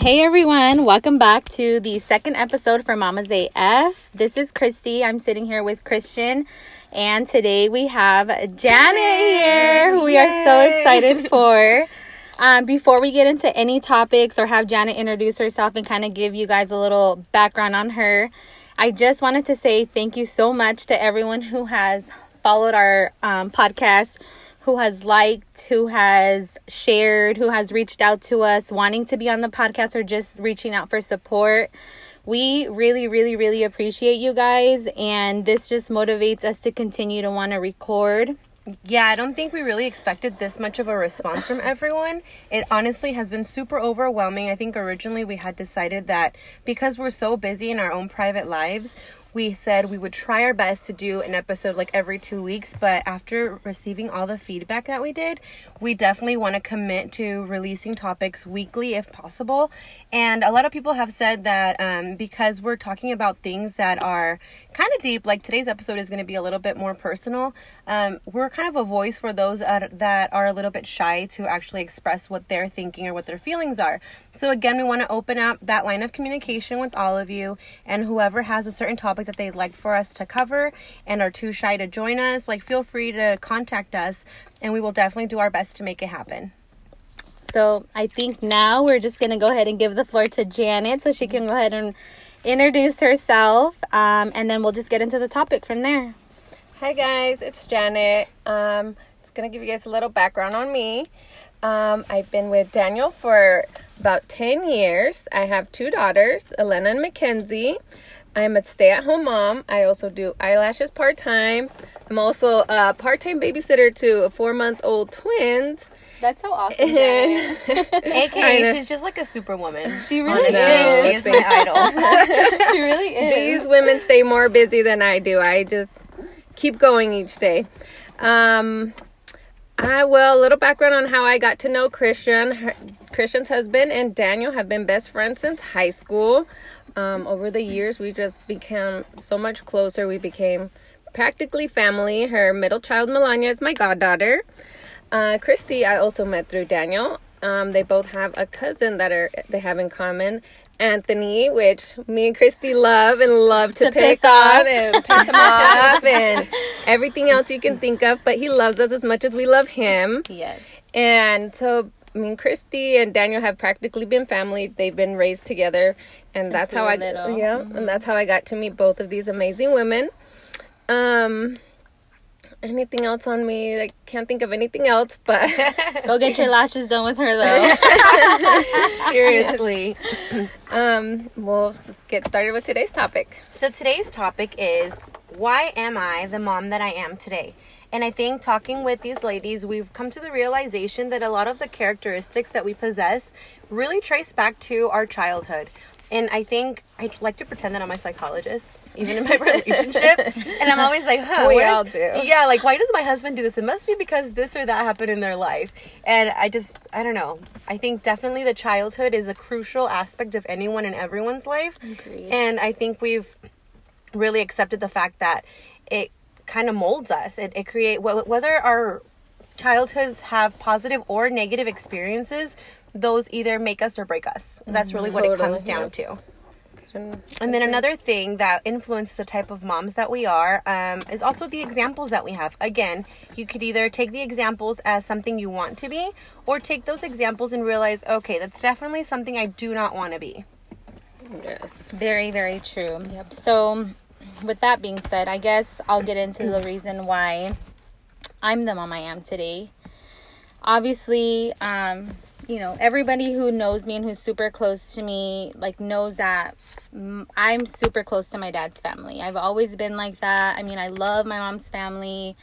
Hey everyone, welcome back to the second episode for Mama's AF. This is Christy. I'm sitting here with Christian, and today we have Janet here. who We are so excited for. Um, before we get into any topics or have Janet introduce herself and kind of give you guys a little background on her, I just wanted to say thank you so much to everyone who has followed our um, podcast who has liked, who has shared, who has reached out to us wanting to be on the podcast or just reaching out for support. We really, really, really appreciate you guys, and this just motivates us to continue to want to record. Yeah, I don't think we really expected this much of a response from everyone. It honestly has been super overwhelming. I think originally we had decided that because we're so busy in our own private lives, we said we would try our best to do an episode like every two weeks, but after receiving all the feedback that we did, we definitely want to commit to releasing topics weekly if possible. And a lot of people have said that um, because we're talking about things that are kind of deep, like today's episode is going to be a little bit more personal, um, we're kind of a voice for those that, that are a little bit shy to actually express what they're thinking or what their feelings are. So, again, we want to open up that line of communication with all of you, and whoever has a certain topic that they'd like for us to cover and are too shy to join us, like feel free to contact us, and we will definitely do our best to make it happen. So I think now we're just going to go ahead and give the floor to Janet so she can go ahead and introduce herself, um, and then we'll just get into the topic from there. Hi guys, it's Janet. Um, just gonna give you guys a little background on me. Um, I've been with Daniel for about 10 years. I have two daughters, Elena and Mackenzie. I'm a stay at home mom. I also do eyelashes part time. I'm also a part time babysitter to a four month old twins. That's so awesome. AKA, she's just like a superwoman. She really is. She is my idol. she really is. These women stay more busy than I do. I just keep going each day. Um, I will. a little background on how I got to know Christian. Her, Christian's husband and Daniel have been best friends since high school. Um, over the years, we just became so much closer. We became practically family. Her middle child, Melania, is my goddaughter. Uh, Christy, I also met through Daniel. Um, they both have a cousin that are they have in common, Anthony, which me and Christy love and love to, To pick piss off. on and piss him off and everything else you can think of. But he loves us as much as we love him. Yes. And so, I mean, Christy and Daniel have practically been family. They've been raised together, and Since that's we how I little. yeah, Mhm. and that's how I got to meet both of these amazing women. Um, anything else on me? I can't think of anything else, but Go get your lashes done with her though. Seriously. um, we'll get started with today's topic. So today's topic is why am I the mom that I am today? And I think talking with these ladies, we've come to the realization that a lot of the characteristics that we possess really trace back to our childhood. And I think I like to pretend that I'm a psychologist, even in my relationship. and I'm always like, huh, We what is- all do. Yeah, like why does my husband do this? It must be because this or that happened in their life. And I just, I don't know. I think definitely the childhood is a crucial aspect of anyone and everyone's life. Agreed. And I think we've really accepted the fact that it kind of molds us. It, it create whether our childhoods have positive or negative experiences, those either make us or break us. That's really what it comes down yeah. to. And then another thing that influences the type of moms that we are um, is also the examples that we have. Again, you could either take the examples as something you want to be, or take those examples and realize, okay, that's definitely something I do not want to be. Yes. Very, very true. Yep. So, with that being said, I guess I'll get into the reason why I'm the mom I am today. Obviously, um, you know, everybody who knows me and who's super close to me, like, knows that I'm super close to my dad's family. I've always been like that. I mean, I love my mom's family.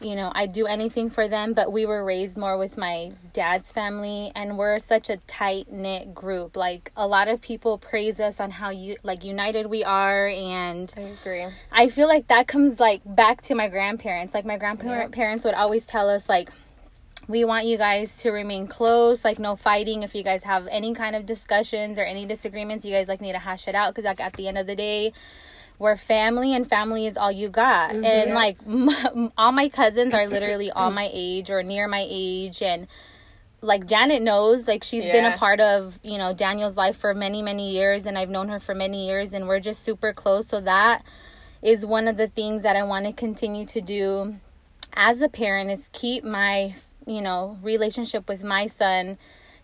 You know, I do anything for them, but we were raised more with my dad's family, and we're such a tight knit group. Like, a lot of people praise us on how you like united we are, and I agree. I feel like that comes like back to my grandparents. Like my grandparents would always tell us like we want you guys to remain close, like no fighting. If you guys have any kind of discussions or any disagreements, you guys like need to hash it out cuz like at the end of the day, we're family and family is all you got. Mm-hmm. And like m- all my cousins are literally all my age or near my age. And like Janet knows, like she's been a part of, you know, Daniel's life for many, many years. And I've known her for many years. And we're just super close. So that is one of the things that I want to continue to do as a parent is keep my, you know, relationship with my son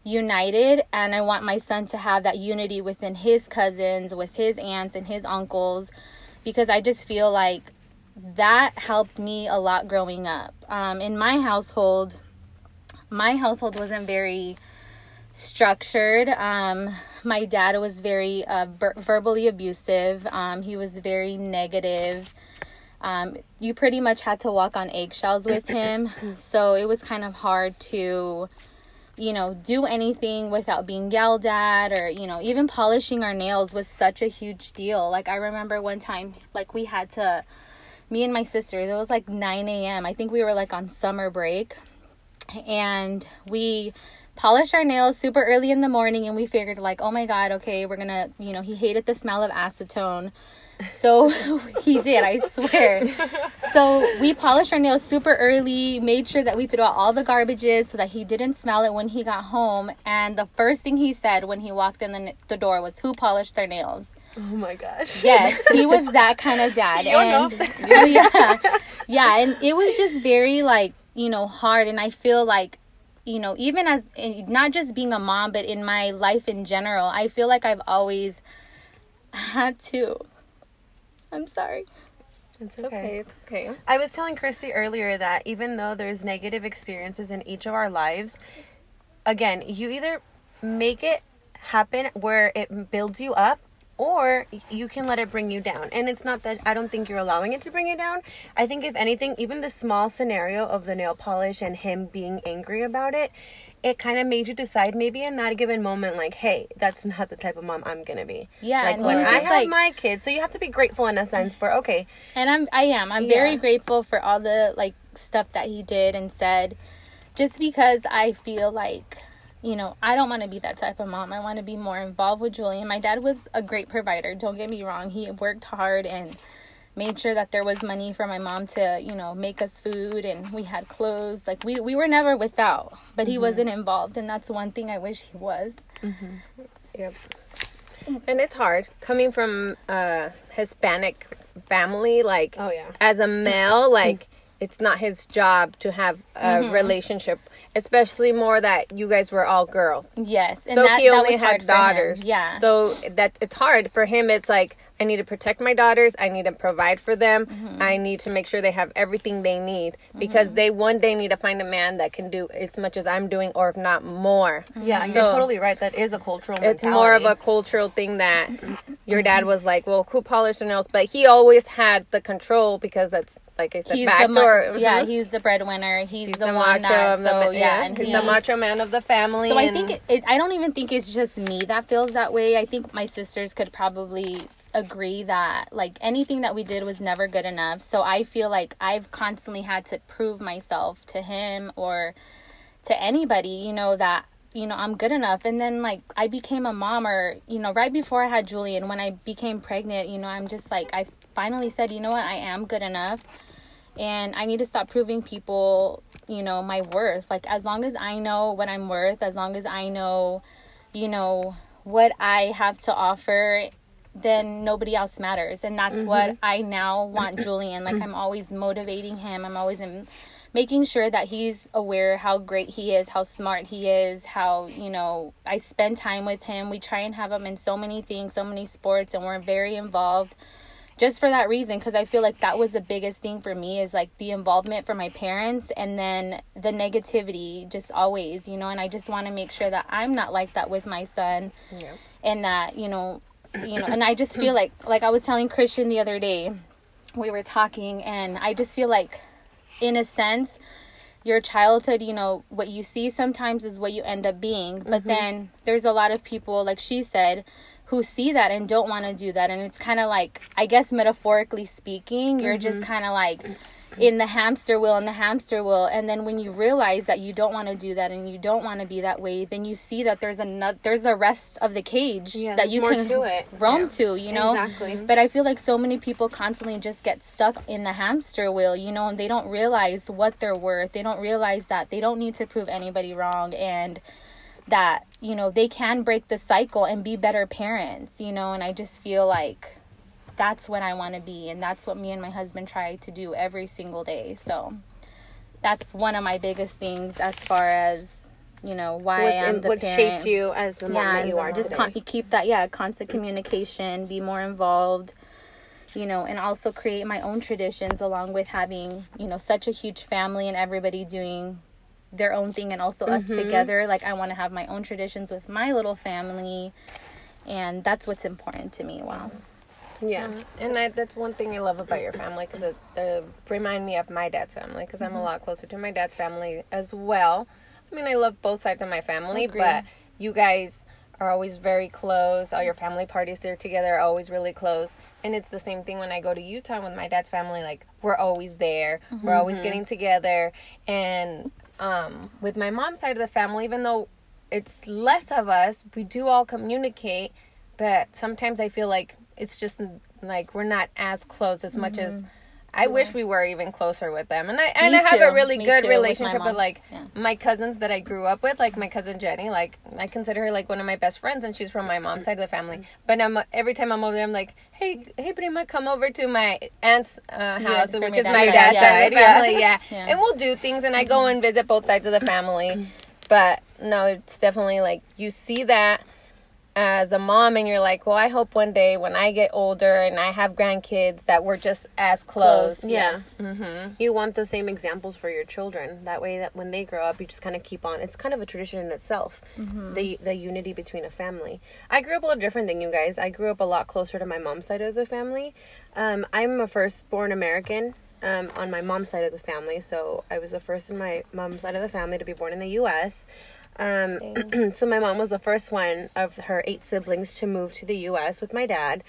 united and I want my son to have that unity within his cousins, with his aunts and his uncles because I just feel like that helped me a lot growing up. Um, in my household, my household wasn't very structured. Um, my dad was very uh, ver- verbally abusive. Um, he was very negative. Um, you pretty much had to walk on eggshells with him, so it was kind of hard to, you know, do anything without being yelled at, or you know, even polishing our nails was such a huge deal. Like I remember one time, like we had to, me and my sisters. It was like 9 a.m. I think we were like on summer break, and we polished our nails super early in the morning and we figured like oh my god okay we're gonna you know he hated the smell of acetone so he did i swear so we polished our nails super early made sure that we threw out all the garbages so that he didn't smell it when he got home and the first thing he said when he walked in the, the door was who polished their nails Oh my gosh. Yes, he was that kind of dad. And yeah. Yeah, and it was just very like, you know, hard and I feel like you know, even as not just being a mom, but in my life in general, I feel like I've always had to. I'm sorry. It's It's okay. It's okay. I was telling Christy earlier that even though there's negative experiences in each of our lives, again, you either make it happen where it builds you up or you can let it bring you down. And it's not that I don't think you're allowing it to bring you down. I think if anything, even the small scenario of the nail polish and him being angry about it, it kind of made you decide maybe in that given moment like, hey, that's not the type of mom I'm to be. Yeah, Like when he I have like- my kids, so you have to be grateful in a sense for okay, And I'm I am. I'm very grateful for all the like stuff that he did and said just because I feel like you know, I don't want to be that type of mom. I want to be more involved with Julian. My dad was a great provider. Don't get me wrong. He worked hard and made sure that there was money for my mom to, you know, make us food and we had clothes. Like we we were never without, but he mm-hmm. wasn't involved and that's one thing I wish he was. Mm-hmm. Yep. And it's hard coming from a Hispanic family. Like, Oh, yeah. as a male, like it's not his job to have a mm-hmm. relationship, especially more that you guys were all girls. Yes. And so that, he that only was had daughters. Yeah. So that it's hard for him. It's like I need to protect my daughters. I need to provide for them. Mm-hmm. I need to make sure they have everything they need because mm-hmm. they one day need to find a man that can do as much as I'm doing, or if not more. Mm-hmm. Yeah, you're totally right. That is a cultural It's more of a cultural thing that your dad mm-hmm. was like, well, who polished their nails? But he always had the control because that's like I said, he's the backdoor. mo- yeah he's the breadwinner he's, He's the, one that of the so yeah, and he's he, the macho man of the family. so i think it, it, i don't even think it's just me that feels that way i think my sisters could probably agree that like anything that we did was never good enough. So i feel like i've constantly had to prove myself to him or to anybody you know that you know i'm good enough. And then like i became a mom or you know right before i had julian when i became pregnant you know i'm just like i finally said you know what? I am good enough and I need to stop proving people, you know, my worth. Like as long as I know what I'm worth, as long as I know, you know, what I have to offer, then nobody else matters. And that's what mm-hmm. I now want Julian. Like I'm always motivating him. I'm always in, making sure that he's aware how great he is, how smart he is, how, you know, I spend time with him. We try and have him in so many things, so many sports and we're very involved just for that reason because i feel like that was the biggest thing for me is like the involvement for my parents and then the negativity just always you know and i just want to make sure that i'm not like that with my son Yeah. and that you know you know and i just feel like like i was telling christian the other day we were talking and i just feel like in a sense your childhood you know what you see sometimes is what you end up being but mm-hmm. then there's a lot of people like she said who see that and don't want to do that and it's kind of like i guess metaphorically speaking you're just mm-hmm. kind of like in the hamster wheel and the hamster wheel. And then when you realize that you don't want to do that and you don't want to be that way then you see that there's another there's a rest of the cage Yeah, that you can to it. roam to you know? Exactly. but i feel like so many people constantly just get stuck in the hamster wheel you know and they don't realize what they're worth. They don't realize that they don't need to prove anybody wrong and that you know they can break the cycle and be better parents you know? And i just feel like that's what I want to be and that's what me and my husband try to do every single day. So that's one of my biggest things as far as you know why What's, I am in- the what parent. shaped you as the mom yeah, that you are just con- keep that yeah constant communication, be more involved, you know, and also create my own traditions along with having you know such a huge family and everybody doing their own thing and also us Mm-hmm. together. Like I want to have my own traditions with my little family. And that's what's important to me. Wow. Yeah. And I, that's one thing I love about your family because it uh, remind me of my dad's family because I'm a lot closer to my dad's family as well. I mean, I love both sides of my family, Agreed. but you guys are always very close. All your family parties there together are always really close. And it's the same thing when I go to Utah with my dad's family. Like we're always there. We're always getting together. And um, with my mom's side of the family, even though it's less of us, we do all communicate. But sometimes I feel like it's just like we're not as close as much as mm-hmm. I wish we were even closer with them. And I and Me I have too. a really Me good too, with relationship with, moms. like Yeah. my cousins that I grew up with, like my cousin Jenny. Like I consider her like one of my best friends, and she's from my mom's side of the family. But I'm every time I'm over there, I'm like, hey, hey, prima, come over to my aunt's uh, house, from which is my dad's side, of the yeah. family. Yeah. Yeah. and we'll do things, and I go mm-hmm. and visit both sides of the family. Mm-hmm. But no, it's definitely like you see that as a mom and you're like, well, I hope one day when I get older and I have grandkids that we're just as close. Close, Yeah. yes. Mm-hmm. You want the same examples for your children. That way, that when they grow up, you just kind of keep on. It's kind of a tradition in itself. The the unity between a family. I grew up a little different than you guys. I grew up a lot closer to my mom's side of the family. Um, I'm a firstborn American. Um, on my mom's side of the family, so I was the first in my mom's side of the family to be born in the U.S. Um, so my mom was the first one of her eight siblings to move to the U.S. with my dad.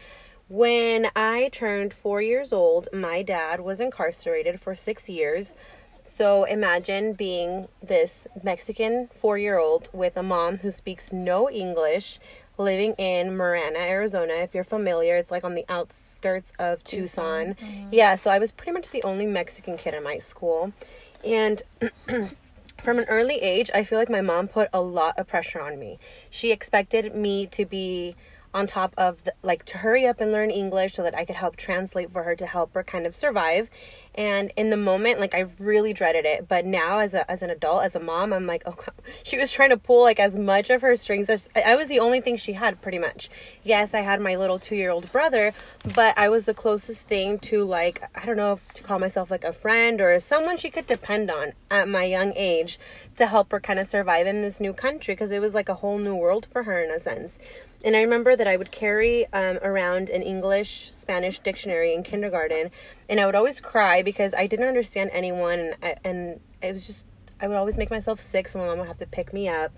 When I turned four years old, my dad was incarcerated for six years. So imagine being this Mexican four year old with a mom who speaks no English, living in Marana, Arizona. If you're familiar, it's like on the outskirts of Tucson. Yeah, so I was pretty much the only Mexican kid in my school. And from an early age, I feel like my mom put a lot of pressure on me. She expected me to be on top of the, like to hurry up and learn English so that I could help translate for her to help her kind of survive. And in the moment, like I really dreaded it. But now, as a as an adult, as a mom, I'm like, oh, God. she was trying to pull like as much of her strings as I was the only thing she had, pretty much. Yes, I had my little two year old brother, but I was the closest thing to like I don't know if to call myself like a friend or someone she could depend on at my young age to help her kind of survive in this new country because it was like a whole new world for her in a sense. And I remember that I would carry um, around an English Spanish dictionary in kindergarten, and I would always cry because I didn't understand anyone, and, I, and it was just I would always make myself sick, so my mom would have to pick me up.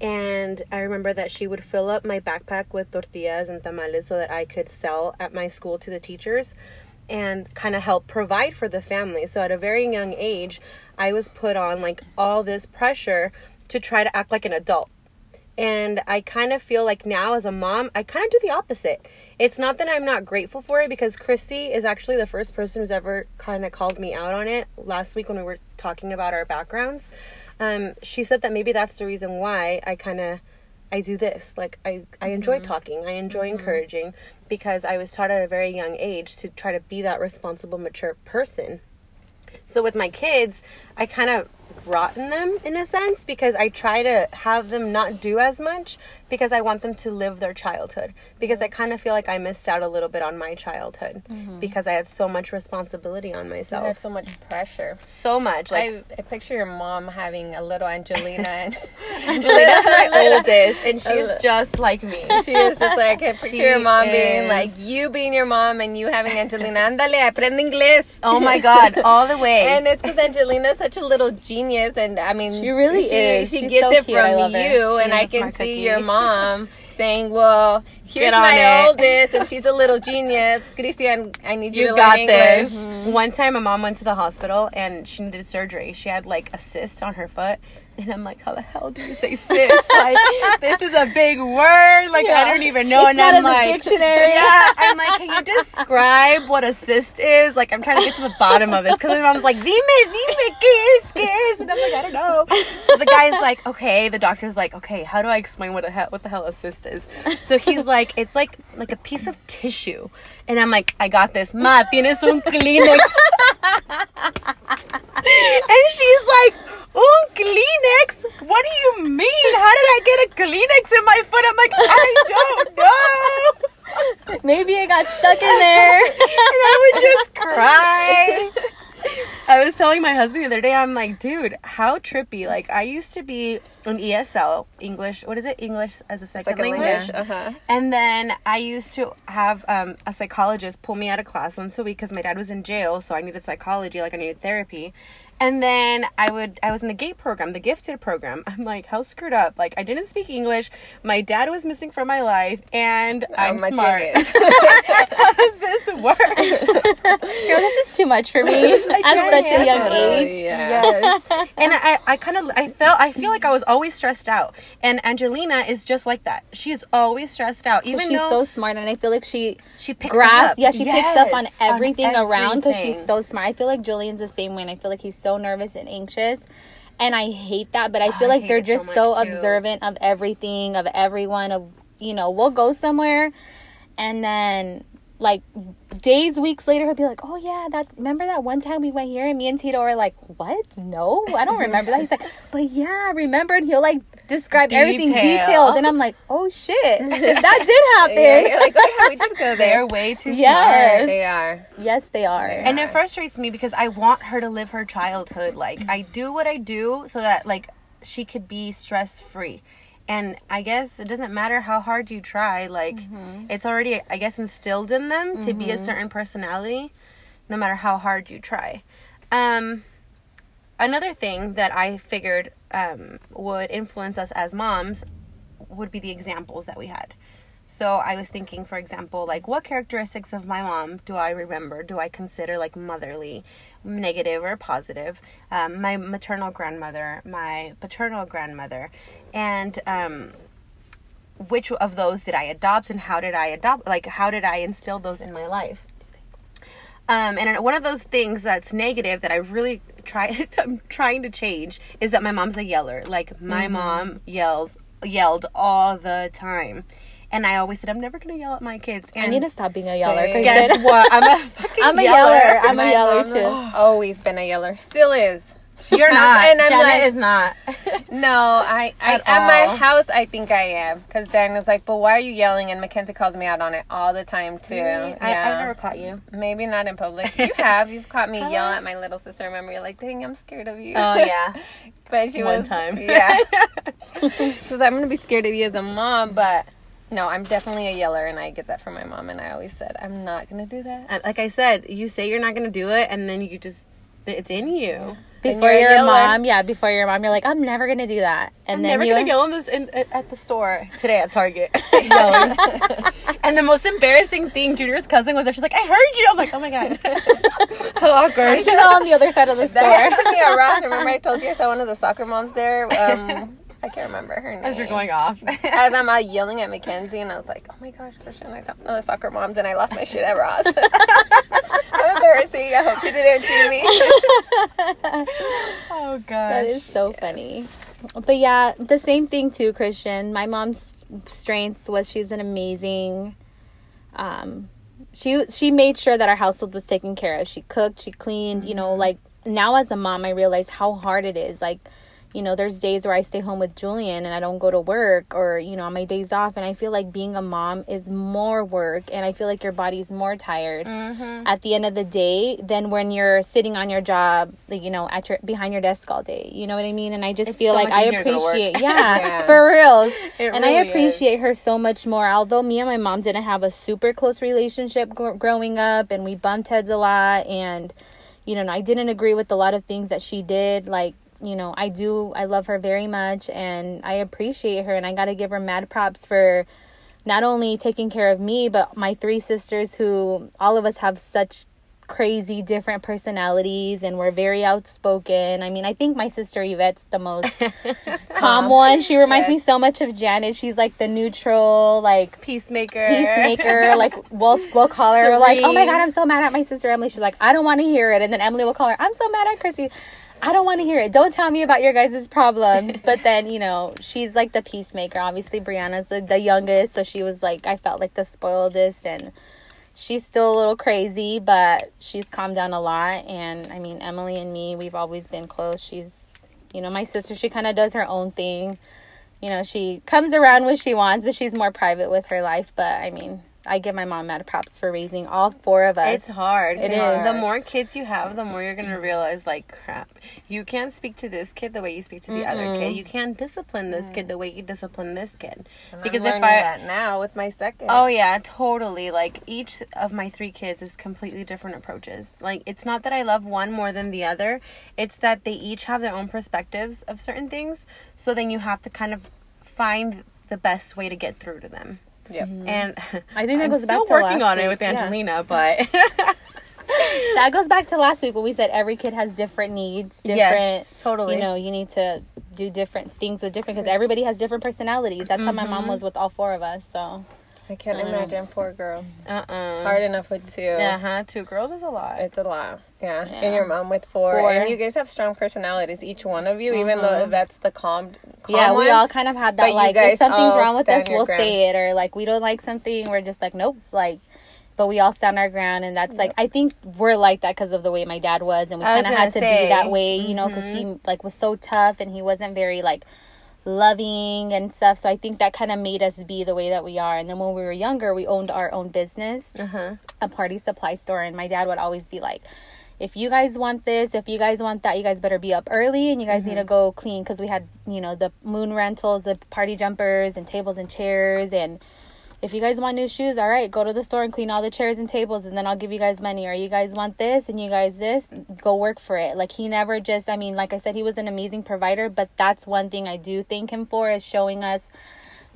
And I remember that she would fill up my backpack with tortillas and tamales so that I could sell at my school to the teachers and kind of help provide for the family. So at a very young age, I was put on like all this pressure to try to act like an adult. And I kind of feel like now as a mom, I kind of do the opposite. It's not that I'm not grateful for it because Christy is actually the first person who's ever kind of called me out on it last week when we were talking about our backgrounds. Um, she said that maybe that's the reason why I kind of I do this. Like I I enjoy talking. I enjoy encouraging because I was taught at a very young age to try to be that responsible mature person. So with my kids, I kind of rotten them in a sense because I try to have them not do as much because I want them to live their childhood. Because I kind of feel like I missed out a little bit on my childhood mm-hmm. because I had so much responsibility on I myself. had so much pressure. so much. Like I, I picture your mom having a little Angelina, and Angelina's my oldest, and she's just like me. she is just like I picture She your mom being like you being your mom and you having Angelina. Andale, aprende inglés. Oh my god, all the way. And it's because Angelina's such a little genius, and I mean, She really she, is. She She's gets so it. From you, and I can see your mom saying, "Well, here's my it." oldest, and she's a little genius. Christian, I need you, You to got learn this. English." One time, my mom went to the hospital and she needed surgery. She had like a cyst on her foot. And I'm like, how the hell do you say cyst? like, this is a big word. Like, I don't even know. It's and not I'm in the like, dictionary. yeah. I'm like, can you describe what a cyst is? Like, I'm trying to get to the bottom of it because my mom's like, dime, dime, ¿qué es, qué es? And I'm like, I don't know. So the guy's like, okay. The doctor's like, okay, how do I explain what a hell, what the hell a cyst is? So he's like, it's like like a piece of tissue. And I'm like, I got this. Ma, tienes un Kleenex. and she's like, un Kleenex? What do you mean? How did I get a Kleenex in my foot? I'm like, I don't know. Maybe it got stuck in there. and I would just cry. I was telling my husband the other day, I'm like, dude, how trippy. Like, I used to be an ESL, English, what is it? English as a second, Second language. language. Uh huh. And then I used to have um, a psychologist pull me out of class once a week because my dad was in jail, so I needed psychology, like I needed therapy. And then I would I was in the GATE program, the gifted program. I'm like, how screwed up. Like I didn't speak English. My dad was missing from my life, and oh I'm my smart. how does this work? Girl, this is too much for me I at can't such a young age. Oh, yeah. yes. And I, I kind of, I felt, I feel like I was always stressed out. And Angelina is just like that. She's always stressed out, even she's though so smart, and I feel like she she picks grasps. up. Yeah, she picks up on Yes, everything around because she's so smart. I feel like Julian's the same way, and I feel like he's so nervous and anxious. And I hate that, but I oh, feel I like they're it so just so observant of everything, of everyone, of you know, we'll go somewhere, and then like days, weeks later, he'll be like, "Oh yeah, that's remember that one time we went here?" And me and Tito are like, "What? No, I don't remember that." He's like, "But yeah, I remember." And he'll like describe everything detailed, and I'm like, "Oh shit, that did happen." Yeah, like, oh yeah, we did go They're there. way too Yes. smart. They are. Yes, they are. And it frustrates me because I want her to live her childhood. Like I do what I do so that like she could be stress free. And I guess it doesn't matter how hard you try. Like it's already I guess instilled in them to be a certain personality, no matter how hard you try. Um, another thing that I figured um, would influence us as moms would be the examples that we had. So I was thinking, for example, like what characteristics of my mom do I remember? Do I consider like motherly, negative or positive? Um, my maternal grandmother, my paternal grandmother, and um, which of those did I adopt, and how did I adopt? Like how did I instill those in my life? Um, and one of those things that's negative that I really try I'm trying to change is that my mom's a yeller. Like my mom yells yelled all the time. And I always said I'm never gonna yell at my kids. I need to stop being a yeller. Same. Kristen. guess what? I'm a fucking I'm a yeller. yeller. I'm a yeller mom too. has always been a yeller. Still is. You're not. And I'm Janet like- is not. No, I, I At at, my house I think I am because Daniel's like, but why are you yelling? And Mackenzie calls me out on it all the time too. I, yeah, I've never caught you. maybe not in public. You have. You've caught me yell at my little sister. Remember, you're like, dang, I'm scared of you. Oh yeah. but she One was time. Yeah, because I'm gonna be scared of you as a mom, but. No, I'm definitely a yeller, and I get that from my mom. And I always said, I'm not gonna do that. Uh, like I said, you say you're not gonna do it, and then you just it's in you. Before your yeller. mom, yeah, before your mom, you're like, I'm never gonna do that. And I'm then never you gonna yell in this in, at at the store today at Target. And the most embarrassing thing, Junior's cousin was there. She's like, "I heard you." I'm like, "Oh my god, how awkward." she's all on the other side of the That store. happened to me at Ross. Remember, I told you I saw one of the soccer moms there. Um, I can't remember her name. As you're going off. As I'm out yelling at Mackenzie, and I was like, "Oh my gosh, Christian! I saw another soccer moms, and I lost my shit at Ross." How embarrassing! I hope she didn't treat me. oh god. That is so funny. But yeah, the same thing too, Christian. My mom's strength was she's an amazing um she she made sure that our household was taken care of. She cooked, she cleaned, you know, like now as a mom I realize how hard it is. Like you know, there's days where I stay home with Julian and I don't go to work or, you know, on my days off. And I feel like being a mom is more work and I feel like your body's more tired Mm-hmm. at the end of the day than when you're sitting on your job, like, you know, at your behind your desk all day. You know what I mean? And I just It's feel so like I easier to go to work. appreciate, yeah, Yeah. for real. And I really is. appreciate her so much more. Although me and my mom didn't have a super close relationship gr- growing up and we bumped heads a lot and you know, I didn't agree with a lot of things that she did. Like, you know, I do, I love her very much and I appreciate her and I got to give her mad props for not only taking care of me, but my three sisters who all of us have such crazy different personalities and we're very outspoken. I mean, I think my sister Yvette's the most calm one. She reminds me so much of Janet. She's like the neutral, like Peacemaker. peacemaker. like we'll we'll call her like, oh my god, I'm so mad at my sister Emily. She's like, I don't want to hear it, and then Emily will call her, I'm so mad at Chrissy. I don't want to hear it. Don't tell me about your guys' problems. But then, you know, she's like the peacemaker. Obviously, Brianna's the, the youngest, so she was like, I felt like the spoiledest, and she's still a little crazy, but she's calmed down a lot. And I mean, Emily and me, we've always been close. She's, you know, my sister, she kind of does her own thing. You know, she comes around when she wants, but she's more private with her life. But I mean, I give my mom mad props for raising all four of us. It's hard. It is. The more kids you have, the more you're gonna realize, like, crap. You can't speak to this kid the way you speak to the other kid. You can't discipline this kid the way you discipline this kid. because if I, that now with my second. oh yeah, totally. Like each of my three kids is completely different approaches. Like it's not that I love one more than the other. It's that they each have their own perspectives of certain things. So then you have to kind of find the best way to get through to them. Yep. Mm-hmm. And I think that I'm goes back still to working on it week, with yeah. Angelina, but that goes back to last week when we said every kid has different needs, different. Yes, totally. You know, you need to do different things with different because everybody has different personalities. That's how my mom mm-hmm. was with all four of us. So I can't imagine four girls. uh-uh. Hard enough with two. Uh huh. Two girls is a lot. It's a lot. Yeah. Yeah. And your mom with four. Four. And you guys have strong personalities, each one of you, even though that's the calm, calm yeah, we one. all kind of had that like if something's wrong with us, we'll ground. say it, or like we don't like something, we're just like nope, like. But we all stand our ground, and that's like I think we're like that because of the way my dad was, and we kind of had to gonna be that way, you know, because he like was so tough and he wasn't very like loving and stuff. So I think that kind of made us be the way that we are. And then when we were younger, we owned our own business, Uh huh. a party supply store, and my dad would always be like. If you guys want this, if you guys want that, you guys better be up early and you guys need to go clean because we had, you know, the moon rentals, the party jumpers, and tables and chairs. And if you guys want new shoes, all right, go to the store and clean all the chairs and tables, and then I'll give you guys money. Or you guys want this and you guys this, go work for it. Like he never just, I mean, like I said, he was an amazing provider, but that's one thing I do thank him for is showing us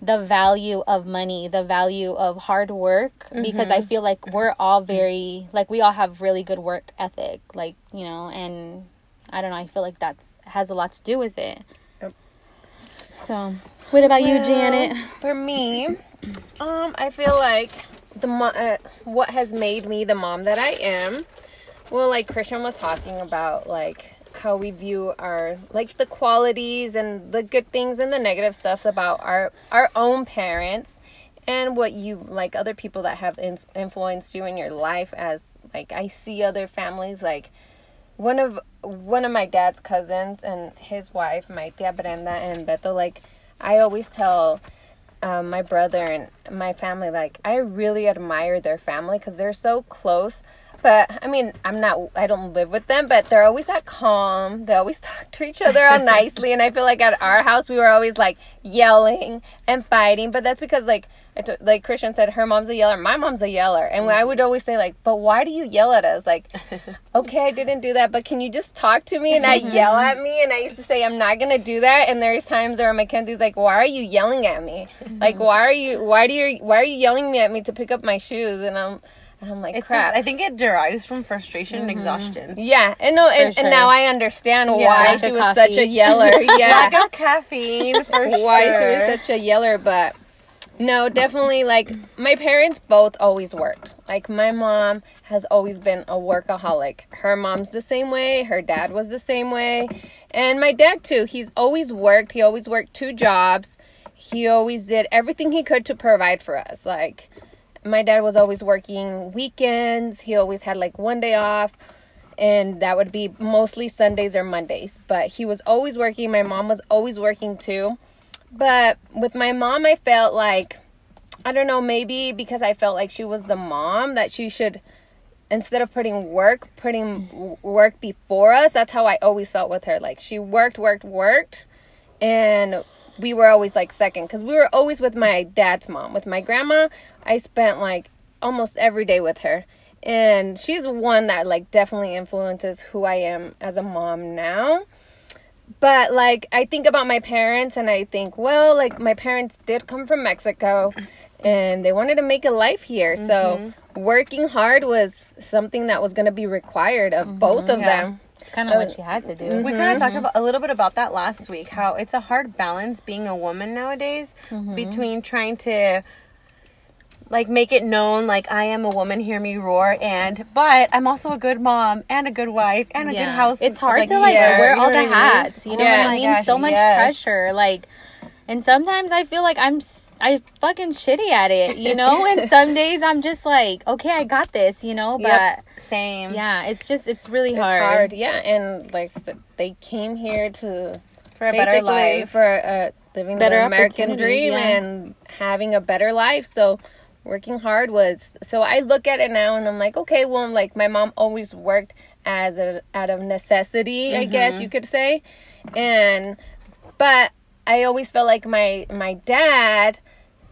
the value of money, the value of hard work because I mm-hmm. feel like we're all very like we all have really good work ethic, like, you know, and I don't know, I feel like that's has a lot to do with it. Yep. So, what about you, Janet? For me, um, I feel like the uh, what has made me the mom that I am. Well, like Christian was talking about, like how we view our like the qualities and the good things and the negative stuff about our our own parents and what you like other people that have in- influenced you in your life as like I see other families like one of one of my dad's cousins and his wife, my tia Brenda and Beto, like I always tell um, my brother and my family, like I really admire their family because they're so close. But I mean, I'm not, I don't live with them, but they're always that calm. They always talk to each other all nicely. And I feel like at our house, we were always like yelling and fighting. But that's because, like, t- like Christian said, her mom's a yeller, my mom's a yeller. And I would always say, like, but why do you yell at us? Like, okay, I didn't do that, but can you just talk to me and not mm-hmm. yell at me? And I used to say, I'm not gonna do that. And there's times where Mackenzie's like, why are you yelling at me? Like, mm-hmm. why are you, why do you, why are you yelling me at me to pick up my shoes? And I'm, and I'm like, It's crap. just- I think it derives from frustration and mm-hmm. exhaustion. yeah, and no, and, For and now. I understand Yeah. why she was coffee. such a yeller. Yeah, Lack of caffeine for why sure. she was such a yeller, but no, definitely like my parents both always worked. Like my mom has always been a workaholic. Her mom's the same way, her dad was the same way, and my dad too. He's always worked. He always worked two jobs. He always did everything he could to provide for us. Like my dad was always working weekends. He always had like one day off and that would be mostly Sundays or Mondays. But he was always working. My mom was always working too. But with my mom, I felt like, I don't know, maybe because I felt like she was the mom that she should, instead of putting work, putting work before us. That's how I always felt with her. Like she worked, worked, worked. And we were always like second because we were always with my dad's mom. With my grandma, I spent like almost every day with her. And she's one that like definitely influences who I am as a mom now but like I think about my parents and I think, well, like my parents did come from Mexico and they wanted to make a life here. So mm-hmm. working hard was something that was going to be required of both of mm-hmm. Yeah. them. Kind of what um, she had to do. We kind of talked about a little bit about that last week. How it's a hard balance being a woman nowadays mm-hmm. between trying to like make it known like I am a woman, hear me roar, and but I'm also a good mom and a good wife and a good house. It's hard like, to like here, wear all the hats. You know Yeah. what I mean? gosh, so much yes. pressure. Like, and sometimes I feel like I'm s- I fucking shitty at it. You know, and some days I'm just like, okay, I got this. You know, but Yep, same. yeah, it's just it's really It's hard. hard, yeah, and like they came here to for a better life. for uh, living Better the American dream yeah. and having a better life. So working hard was so I look at it now and I'm like, okay, well, like my mom always worked as a out of necessity, I guess you could say, and but I always felt like my my dad.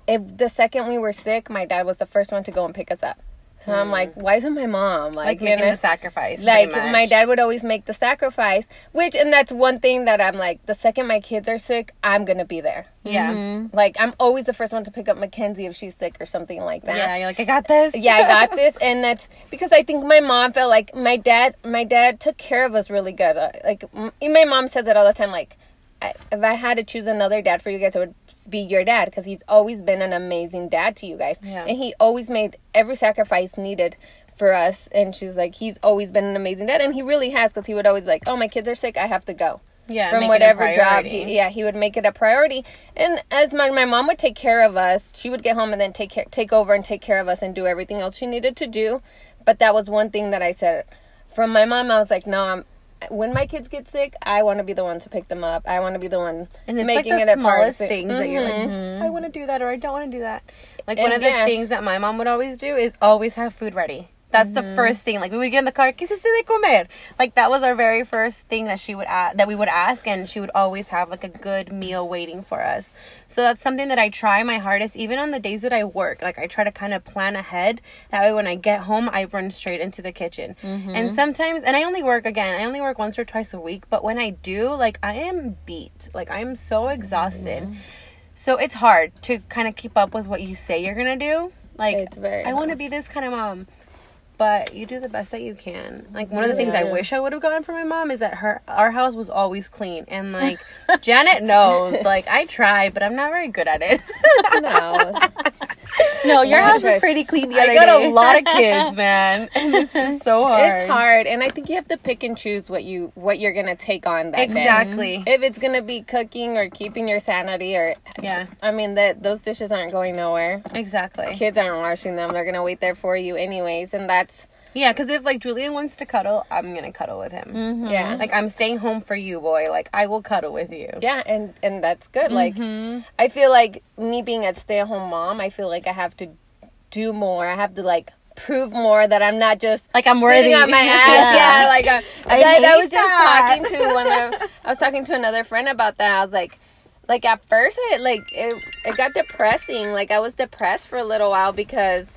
If the second we were sick, my dad was the first one to go and pick us up. So I'm like, why isn't my mom like you making know? the sacrifice. like pretty my dad would always make the sacrifice which and that's one thing that i'm like the second my kids are sick i'm gonna be there Yeah. Mm-hmm. like i'm always the first one to pick up mackenzie if she's sick or something like that Yeah, you're like, I got this. yeah i got this and that's because i think my mom felt like my dad my dad took care of us really good Uh, like my mom says it all the time like I, if I had to choose another dad for you guys, it would be your dad because he's always been an amazing dad to you guys, Yeah. and he always made every sacrifice needed for us. And she's like, he's always been an amazing dad, and he really has because he would always be like, oh, my kids are sick, I have to go Yeah, from make it a whatever job he, yeah he would make it a priority and as my, my mom would take care of us she would get home and then take care take over and take care of us and do everything else she needed to do but that was one thing that i said from my mom i was like no i'm when my kids get sick i want to be the one to pick them up i want to be the one And it's making like it the a part smallest of it. things that you're like, Mhm. I want to do that or I don't want to do that. Like And one of the things that my mom would always do is always have food ready. That's the mm-hmm. first thing. Like we would get in the car, ¿qué se de comer? Like that was our very first thing that she would ask, that we would ask, and she would always have like a good meal waiting for us. So that's something that I try my hardest, even on the days that I work. Like I try to kind of plan ahead. That way, when I get home, I run straight into the kitchen. Mm-hmm. And sometimes, and I only work again. I only work once or twice a week. But when I do, like I am beat. Like I'm so exhausted. Mm-hmm. So it's hard to kind of keep up with what you say you're gonna do. Like It's very I want to be this kind of mom, but you do the best that you can. Like one of the things I Yeah. wish I would have gotten from my mom is that her our house was always clean and like Janet knows. Like I try, but I'm not very good at it. no No, your house is pretty clean the other I got day. a lot of kids, man, and it's just so hard. it's hard and i think you have to pick and choose what you what you're gonna take on that day. Exactly. if it's gonna be cooking or keeping your sanity or Yeah. i mean that those dishes aren't going nowhere Exactly. kids aren't washing them they're gonna wait there for you anyways and that's Yeah, because if like Julian wants to cuddle, I'm gonna cuddle with him. Mm-hmm. yeah Like I'm staying home for you, boy. Like I will cuddle with you. yeah and and that's good like Mm-hmm. i feel like me being a stay-at-home mom i feel like i have to do more i have to like prove more that i'm not just Like I'm worthy. sitting on my ass. Yeah. Yeah, like uh, I I, I, was just that. talking to one of I was talking to another friend about that. I was like, like at first it like it it got depressing. Like I was depressed for a little while because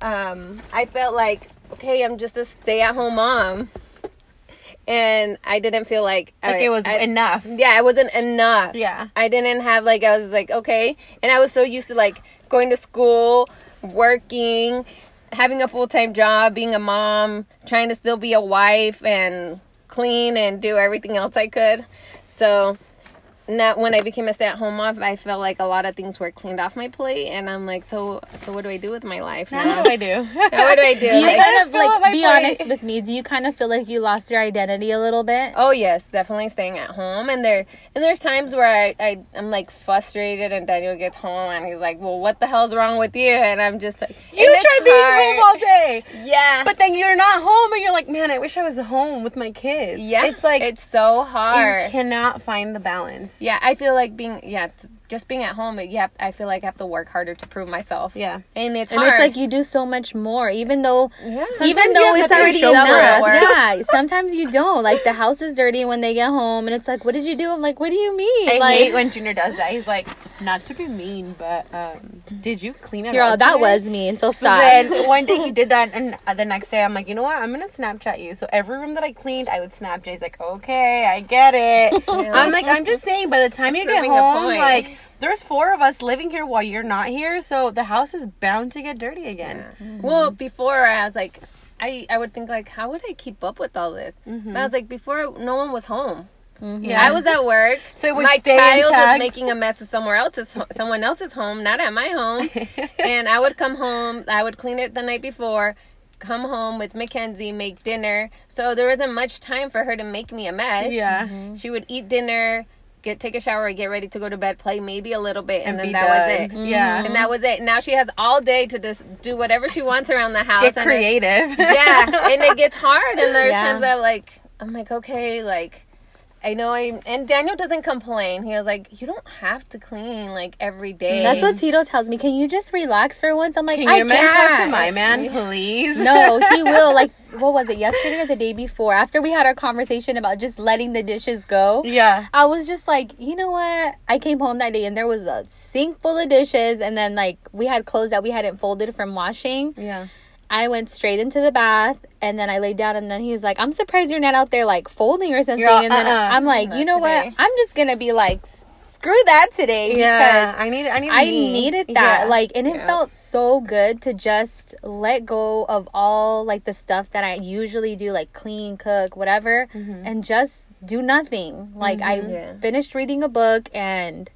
um I felt like okay, I'm just a stay at home mom, and I didn't feel like Like I- it was I- enough. yeah, it wasn't enough. Yeah. I didn't have like I was like okay, and I was so used to like going to school, working, having a full time job, being a mom, trying to still be a wife and clean and do everything else I could. So now when I became a stay at home mom, I felt like a lot of things were cleaned off my plate, and I'm like, so so what do I do with my life Now now? what do I do? Now what do I do? Do you Like- kind of like be plate. honest with me? Do you kind of feel like you lost your identity a little bit? Oh yes, definitely staying at home. And there and there's times where I, I I'm like frustrated and Daniel gets home and he's like, Well what the hell's wrong with you? And I'm just like You try being hard. home all day. Yeah. But then you're not home and you're like, man, I wish I was home with my kids. yeah. It's like it's so hard. you cannot find the balance. Yeah, I feel like being yeah, just being at home, yeah, I feel like I have to work harder to prove myself. Yeah. And it's And hard. it's like you do so much more, even though yeah. even though it's already show enough. Yeah, sometimes you don't. Like the house is dirty when they get home, and it's like, what did you do? I'm like, what do you mean? I like, hate when Junior does that. He's like, not to be mean, but um, did you clean it you're all all that today?" was mean. So So stop. then one day he did that, and uh, the next day I'm like, you know what? I'm gonna Snapchat you. So every room that I cleaned, I would Snapchat. Jay's like, okay, I get it. I'm like, I'm just saying. By the time you get Proving a home, like there's four of us living here while you're not here, so the house is bound to get dirty again. Well, before I was like, I I would think like, how would I keep up with all this? But I was like, before no one was home. Yeah. I was at work. So it would my stay child was making a mess of somewhere else's ho- someone else's home, not at my home. and I would come home. I would clean it the night before. Come home with Mackenzie, make dinner. So there wasn't much time for her to make me a mess. Yeah. She would eat dinner, get take a shower, get ready to go to bed, play maybe a little bit, and, And then be that was done. it. Mhm. Yeah. And that was it. Now she has all day to just do whatever she wants around the house. Get and it- creative. yeah, and it gets hard, and there's Yeah. times that like I'm like, okay, like I know I and Daniel doesn't complain. He was like, you don't have to clean like every day. That's what Tito tells me. Can you just relax for once? I'm like, Can I your man can't. talk to my man, please? no, he will. Like, what was it? Yesterday or the day before? After we had our conversation about just letting the dishes go. Yeah. I was just like, you know what? I came home that day and there was a sink full of dishes, and then like we had clothes that we hadn't folded from washing. Yeah. I went straight into the bath and then I laid down, and then he was like, "I'm surprised you're not out there like folding or something." All, and then uh-uh. I'm like, you know today. what? I'm just gonna be like, screw that today Yeah. because I need. I need. I me. needed that. Yeah. Like, and it Yeah. felt so good to just let go of all like the stuff that I usually do, like clean, cook, whatever, Mm-hmm. and just do nothing. Like, I Yeah. finished reading a book and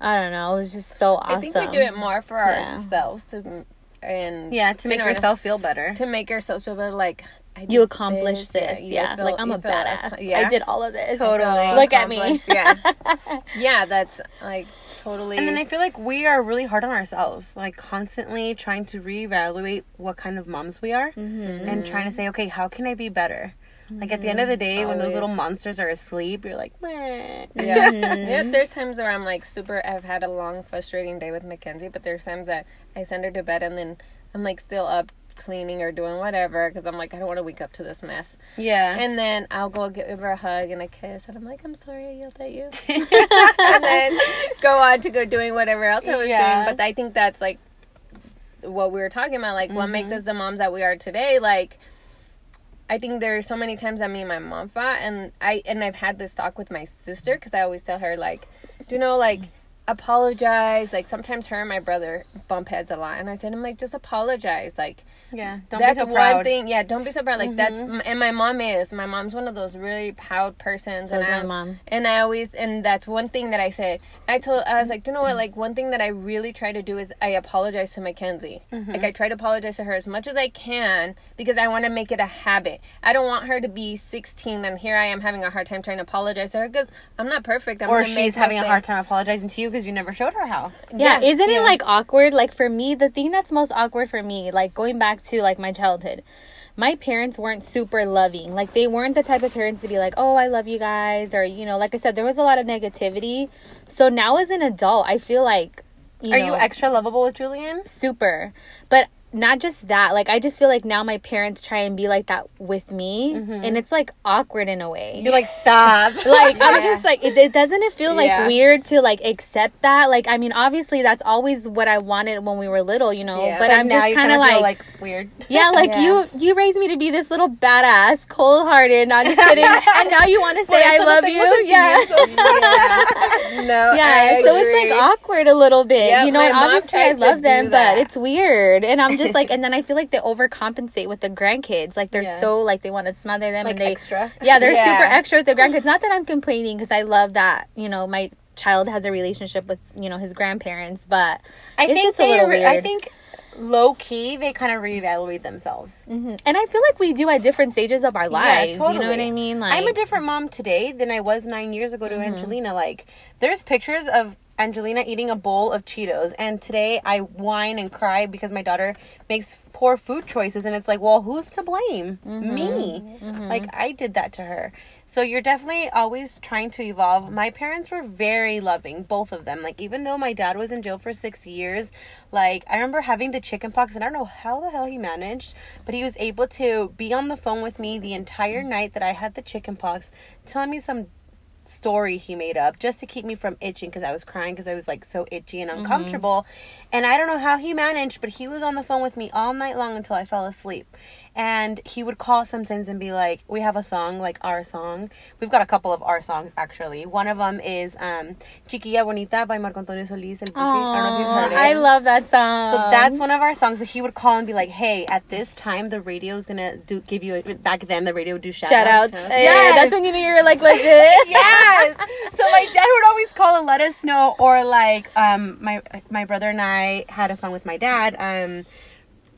I don't know, it was just so awesome. I think we do it more for Yeah. ourselves to and Yeah, to make yourself feel better. to make ourselves feel better. Like I You accomplished this, this, you yeah. feel- like I'm a badass. ac- yeah. I did all of this. Totally. Look at me. Yeah, yeah, that's like totally. And then I feel like we are really hard on ourselves, like constantly trying to reevaluate what kind of moms we are Mm-hmm. and trying to say, okay, how can I be better? Like at the end of the day, when those little monsters are asleep, you're like, Meh. Yeah. Mm-hmm. yeah. There's times where I'm like super. I've had a long, frustrating day with Mackenzie, but there's times that I send her to bed and then I'm like still up cleaning or doing whatever because I'm like I don't want to wake up to this mess. yeah. And then I'll go give her a hug and a kiss, and I'm like, I'm sorry I yelled at you. and then go on to go doing whatever else I was Yeah. doing. But I think that's like what we were talking about, like what makes us the moms that we are today. Like, I think there are so many times that me and my mom fought, and I and I've had this talk with my sister because I always tell her like, do you know like apologize? Like sometimes her and my brother bump heads a lot and i said i'm like just apologize like yeah. Don't that's be so one proud. Mm-hmm. thing. Yeah, don't be so proud. Like that's and my mom is. My mom's one of those really proud persons. So and my I, mom. And I always and that's one thing that I said. I told I was like, you know what? Like one thing that I really try to do is I apologize to Mackenzie. Mm-hmm. Like I try to apologize to her as much as I can because I want to make it a habit. I don't want her to be 16 and here I am having a hard time trying to apologize to her because I'm not perfect. I'm Or gonna she's having a hard time apologizing to you because you never showed her how. Yeah, isn't yeah. it like awkward? Like for me, the thing that's most awkward for me, like going back to like my childhood, my parents weren't super loving. Like they weren't the type of parents to be like, "Oh, I love you guys," or you know, like I said, there was a lot of negativity. So now as an adult, I feel like you Are know, you extra lovable with Julian? super, but not just that. Like I just feel like now my parents try and be like that with me, and it's like awkward in a way. You're like, stop. like I'm just like it, it doesn't it feel like Yeah. weird to like accept that like I mean obviously that's always what I wanted when we were little you know Yeah. but, But I'm just kind of kinda like, weird. yeah like Yeah. you you raised me to be this little badass cold hearted not just kidding and now you want to say I love you yeah No, yeah I so it's like awkward a little bit Yeah, you know obviously I love them but it's weird and I'm just like and then I feel like they overcompensate with the grandkids like they're Yeah. so like they want to smother them Like and they extra. yeah, they're Yeah. super extra with their grandkids. Not that I'm complaining because I love that, you know, my child has a relationship with, you know, his grandparents, but I think just a they little re- I think low key they kind of reevaluate themselves. mhm. and I feel like we do at different stages of our lives. You know what I mean? Like I'm a different mom today than I was nine years ago to Angelina. Like, there's pictures of Angelina eating a bowl of Cheetos, and today I whine and cry because my daughter makes poor food choices, and it's like, well, who's to blame? Mm-hmm. Me. Mm-hmm. Like, I did that to her. So you're definitely always trying to evolve. My parents were very loving, both of them. Like even though my dad was in jail for six years, like I remember having the chicken pox, and I don't know how the hell he managed, but he was able to be on the phone with me the entire night that I had the chicken pox, telling me some story he made up just to keep me from itching because I was crying because I was like so itchy and mm-hmm. uncomfortable. And I don't know how he managed, but he was on the phone with me all night long until I fell asleep. And he would call sometimes and be like, "We have a song, like our song. We've got a couple of our songs actually. One of them is um, "Chiquilla Bonita" by Marco Antonio Solis. El Buki. I don't know if you've heard it. I love that song. So that's one of our songs. So he would call and be like, "Hey, at this time, the radio is gonna do give you a, back then the radio would do shout, shout outs. outs. Hey, Yes. that's when you knew you were like legit. yes. So my dad would always call and let us know, or like um my my brother and I had a song with my dad. Um,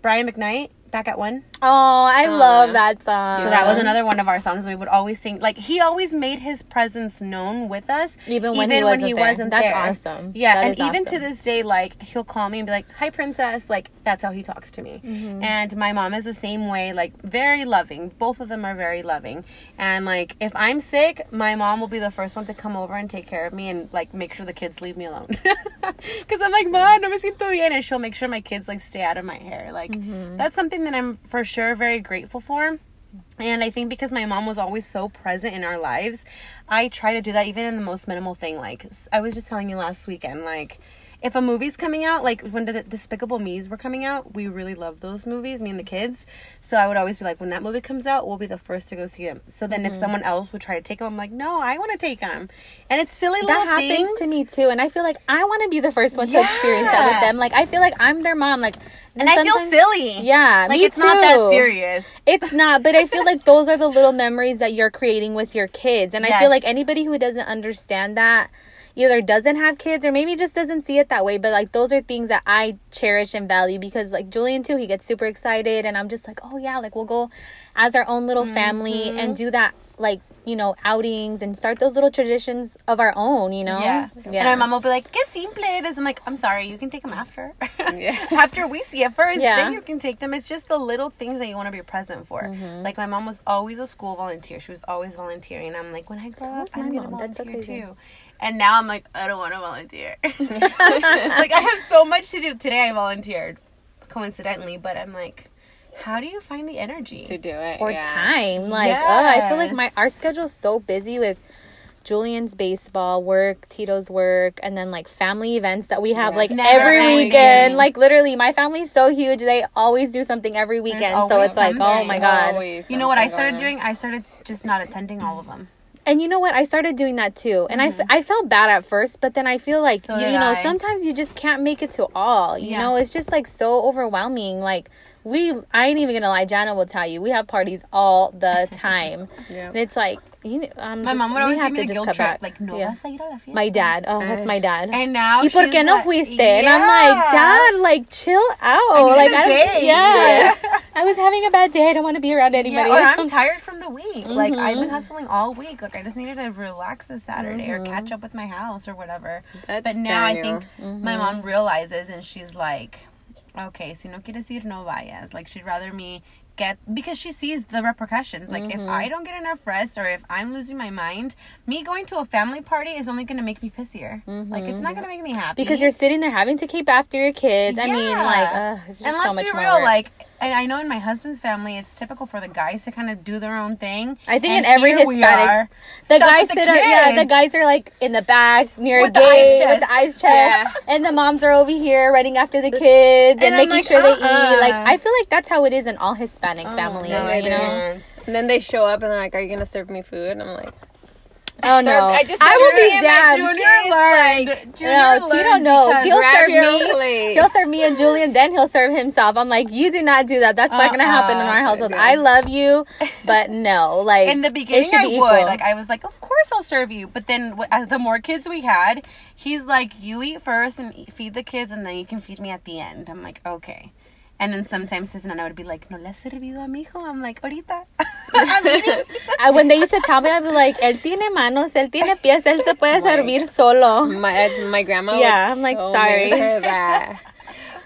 Brian McKnight, back at one. Oh, I Oh, love that song. So that was another one of our songs. We would always sing. Like he always made his presence known with us, Even when he wasn't there. That's there. awesome. Yeah, That and is even to this day, like he'll call me and be like, "Hi, princess." Like that's how he talks to me. Mm-hmm. And my mom is the same way. Like very loving. Both of them are very loving. And like if I'm sick, my mom will be the first one to come over and take care of me and like make sure the kids leave me alone. Because I'm like, "Ma, no me siento bien," and she'll make sure my kids like stay out of my hair. Like Mm-hmm. that's something that I'm for sure very grateful for. And I think because my mom was always so present in our lives, I try to do that even in the most minimal thing. Like I was just telling you last weekend, like if a movie's coming out, like when the Despicable Me's were coming out, we really loved those movies, me and the kids. So I would always be like, when that movie comes out, we'll be the first to go see them. So then Mm-hmm. if someone else would try to take them, I'm like, no, I want to take them. And it's silly little that happens things. to me too, and I feel like I want to be the first one to experience that with them. Like I feel like I'm their mom. Like, and I feel silly. Yeah, Like it's not that serious. It's not, but I feel like those are the little memories that you're creating with your kids. And I feel like anybody who doesn't understand that either doesn't have kids or maybe just doesn't see it that way. But like those are things that I cherish and value because like Julian too, he gets super excited and I'm just like, oh yeah, like we'll go as our own little family Mm-hmm. and do that like, you know, outings and start those little traditions of our own, you know? Yeah. And my mom will be like, "Que simple eres." I'm like, "I'm sorry, you can take them after. Yeah. after we see it first, Yeah. then you can take them." It's just the little things that you want to be present for. Mm-hmm. Like my mom was always a school volunteer. She was always volunteering. I'm like, when I grow So up, I'm gonna mom. That's so volunteer too. And now I'm like, I don't want to volunteer. like I have so much to do. Today I volunteered, coincidentally, but I'm like, how do you find the energy? to do it. or yeah. time. Like, oh, I feel like my Yes. our schedule's so busy with Julian's baseball work, Tito's work, and then like family events that we have Yeah. like Never every ending. weekend. Like literally, my family's so huge; they always do something every weekend. So it's like, oh my god. Always You know what I started doing? I started just not attending all of them. And you know what? I started doing that too, and I f I I felt bad at first, but then I feel like So you, you know I. sometimes you just can't make it to all. You Yeah. know, it's just like so overwhelming. Like we, I ain't even gonna lie. Jana will tell you, we have parties all the time, Yeah. and it's like you. Um, My just- mom would always have give me to the just guilt trip. Like, no Yeah. vas a ir a la fiesta. My dad. Oh, that's my dad. And now ¿Y por qué no like- fuiste? And I'm like, Dad, like chill out. like I don't, day. yeah. I was having a bad day. I don't want to be around Yeah, anybody. or I'm tired from the week. Like I've been mm-hmm. hustling all week. Like I just needed to relax this Saturday or mm-hmm. catch up with my house or whatever. That's but now. I think my mom mm-hmm. realizes and she's like, okay, si no quieres ir, no vayas. Like she'd rather me get because she sees the repercussions. Like if I don't get enough rest or if I'm losing my mind, me going to a family party is only going to make me pissier. Like it's not going to make me happy because you're sitting there having to keep after your kids. I mean, like, uh, it's just and so much more real, like, and I know in my husband's family, it's typical for the guys to kind of do their own thing. I think And in every here we Hispanic, are, the guys with sit up, yeah, the guys are like in the back near With a the ice gate chest. with the ice chest, Yeah. and the moms are over here running after the kids and, And making like, sure they uh-uh. eat. Like, I feel like that's how it is in all Hispanic oh, families, No, I you know. didn't. And then they show up and they're like, "Are you gonna serve me food?" And I'm like, Oh no, I just I will be down. Junior learned. Junior No, Tito learned knows. because- He'll "Grab serve me. He'll serve me and Julian, then he'll serve himself. I'm like, you do not do that. That's not gonna uh-uh. happen in our Uh-uh. household. I love you, but no, like in the it beginning I be would equal. like I was like of course I'll serve you but then as uh, the more kids we had he's like you eat first and feed the kids and then you can feed me at the end I'm like okay and then sometimes his nana would be like no le has servido a mi hijo I'm like ahorita I'm eating I, when they used to tell me, I'd be like, él tiene manos, él tiene pies, él se puede servir solo. my my grandma. Yeah, would I'm like, tell sorry.